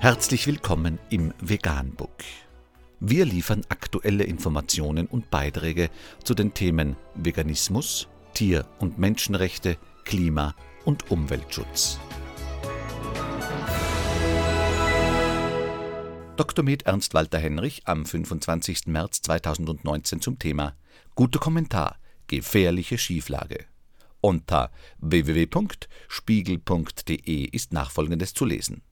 Herzlich willkommen im Veganbook. Wir liefern aktuelle Informationen und Beiträge zu den Themen Veganismus, Tier- und Menschenrechte, Klima- und Umweltschutz. Dr. Med Ernst Walter Henrich am 25. März 2019 zum Thema Guter Kommentar, gefährliche Schieflage. Unter www.spiegel.de ist nachfolgendes zu lesen.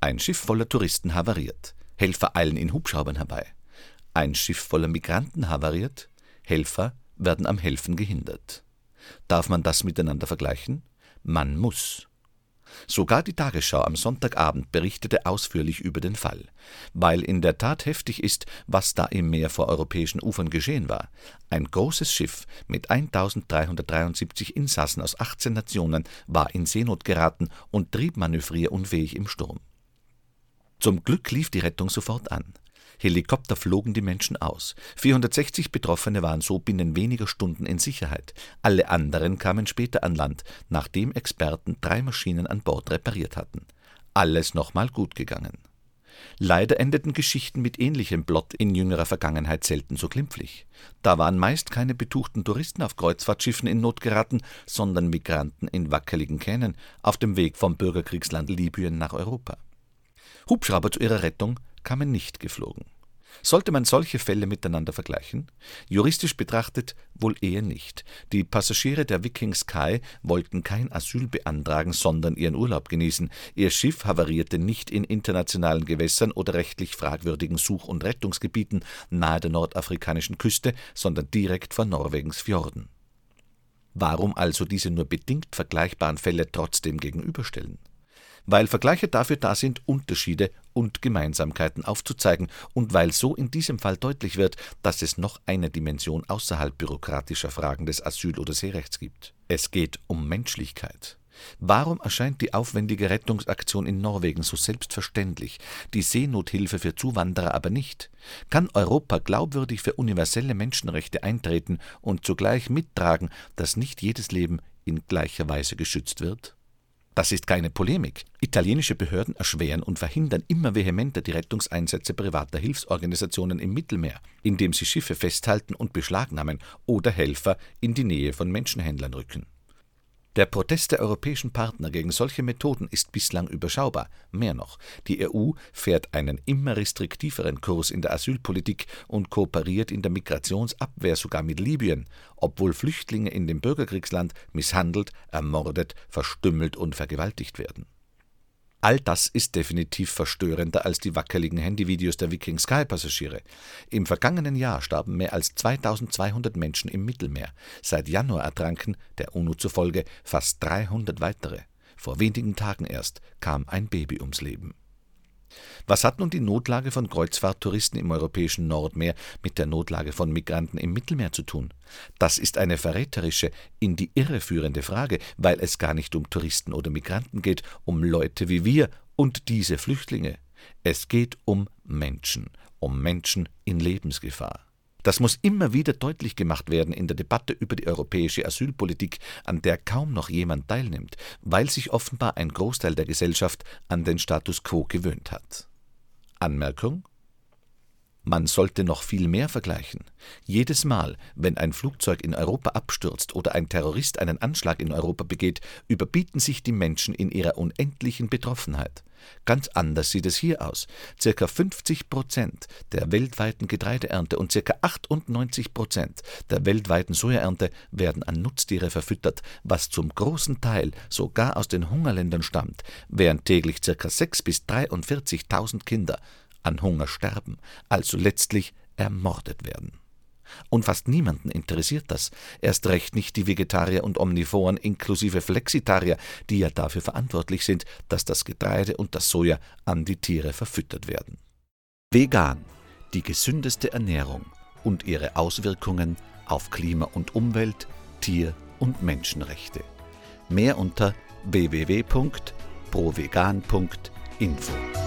Ein Schiff voller Touristen havariert. Helfer eilen in Hubschraubern herbei. Ein Schiff voller Migranten havariert. Helfer werden am Helfen gehindert. Darf man das miteinander vergleichen? Man muss. Sogar die Tagesschau am Sonntagabend berichtete ausführlich über den Fall, weil in der Tat heftig ist, was da im Meer vor europäischen Ufern geschehen war. Ein großes Schiff mit 1373 Insassen aus 18 Nationen war in Seenot geraten und triebmanövrierunfähig im Sturm. Zum Glück lief die Rettung sofort an. Helikopter flogen die Menschen aus. 460 Betroffene waren so binnen weniger Stunden in Sicherheit. Alle anderen kamen später an Land, nachdem Experten drei Maschinen an Bord repariert hatten. Alles nochmal gut gegangen. Leider endeten Geschichten mit ähnlichem Plot in jüngerer Vergangenheit selten so glimpflich. Da waren meist keine betuchten Touristen auf Kreuzfahrtschiffen in Not geraten, sondern Migranten in wackeligen Kähnen auf dem Weg vom Bürgerkriegsland Libyen nach Europa. Hubschrauber zu ihrer Rettung kamen nicht geflogen. Sollte man solche Fälle miteinander vergleichen? Juristisch betrachtet wohl eher nicht. Die Passagiere der Viking Sky wollten kein Asyl beantragen, sondern ihren Urlaub genießen. Ihr Schiff havarierte nicht in internationalen Gewässern oder rechtlich fragwürdigen Such- und Rettungsgebieten nahe der nordafrikanischen Küste, sondern direkt vor Norwegens Fjorden. Warum also diese nur bedingt vergleichbaren Fälle trotzdem gegenüberstellen? Weil Vergleiche dafür da sind, Unterschiede und Gemeinsamkeiten aufzuzeigen und weil so in diesem Fall deutlich wird, dass es noch eine Dimension außerhalb bürokratischer Fragen des Asyl- oder Seerechts gibt. Es geht um Menschlichkeit. Warum erscheint die aufwendige Rettungsaktion in Norwegen so selbstverständlich, die Seenothilfe für Zuwanderer aber nicht? Kann Europa glaubwürdig für universelle Menschenrechte eintreten und zugleich mittragen, dass nicht jedes Leben in gleicher Weise geschützt wird? Das ist keine Polemik. Italienische Behörden erschweren und verhindern immer vehementer die Rettungseinsätze privater Hilfsorganisationen im Mittelmeer, indem sie Schiffe festhalten und beschlagnahmen oder Helfer in die Nähe von Menschenhändlern rücken. Der Protest der europäischen Partner gegen solche Methoden ist bislang überschaubar. Mehr noch, die EU fährt einen immer restriktiveren Kurs in der Asylpolitik und kooperiert in der Migrationsabwehr sogar mit Libyen, obwohl Flüchtlinge in dem Bürgerkriegsland misshandelt, ermordet, verstümmelt und vergewaltigt werden. All das ist definitiv verstörender als die wackeligen Handyvideos der Viking Sky Passagiere. Im vergangenen Jahr starben mehr als 2200 Menschen im Mittelmeer. Seit Januar ertranken, der UNO zufolge, fast 300 weitere. Vor wenigen Tagen erst kam ein Baby ums Leben. Was hat nun die Notlage von Kreuzfahrttouristen im europäischen Nordmeer mit der Notlage von Migranten im Mittelmeer zu tun? Das ist eine verräterische, in die Irre führende Frage, weil es gar nicht um Touristen oder Migranten geht, um Leute wie wir und diese Flüchtlinge. Es geht um Menschen, um Menschen in Lebensgefahr. Das muss immer wieder deutlich gemacht werden in der Debatte über die europäische Asylpolitik, an der kaum noch jemand teilnimmt, weil sich offenbar ein Großteil der Gesellschaft an den Status quo gewöhnt hat. Anmerkung man sollte noch viel mehr vergleichen. Jedes Mal, wenn ein Flugzeug in Europa abstürzt oder ein Terrorist einen Anschlag in Europa begeht, überbieten sich die Menschen in ihrer unendlichen Betroffenheit. Ganz anders sieht es hier aus. Circa 50 Prozent der weltweiten Getreideernte und circa 98 Prozent der weltweiten Sojaernte werden an Nutztiere verfüttert, was zum großen Teil sogar aus den Hungerländern stammt, während täglich circa 6 bis 43.000 Kinder an Hunger sterben, also letztlich ermordet werden. Und fast niemanden interessiert das, erst recht nicht die Vegetarier und Omnivoren inklusive Flexitarier, die ja dafür verantwortlich sind, dass das Getreide und das Soja an die Tiere verfüttert werden. Vegan, die gesündeste Ernährung und ihre Auswirkungen auf Klima und Umwelt, Tier- und Menschenrechte. Mehr unter www.provegan.info.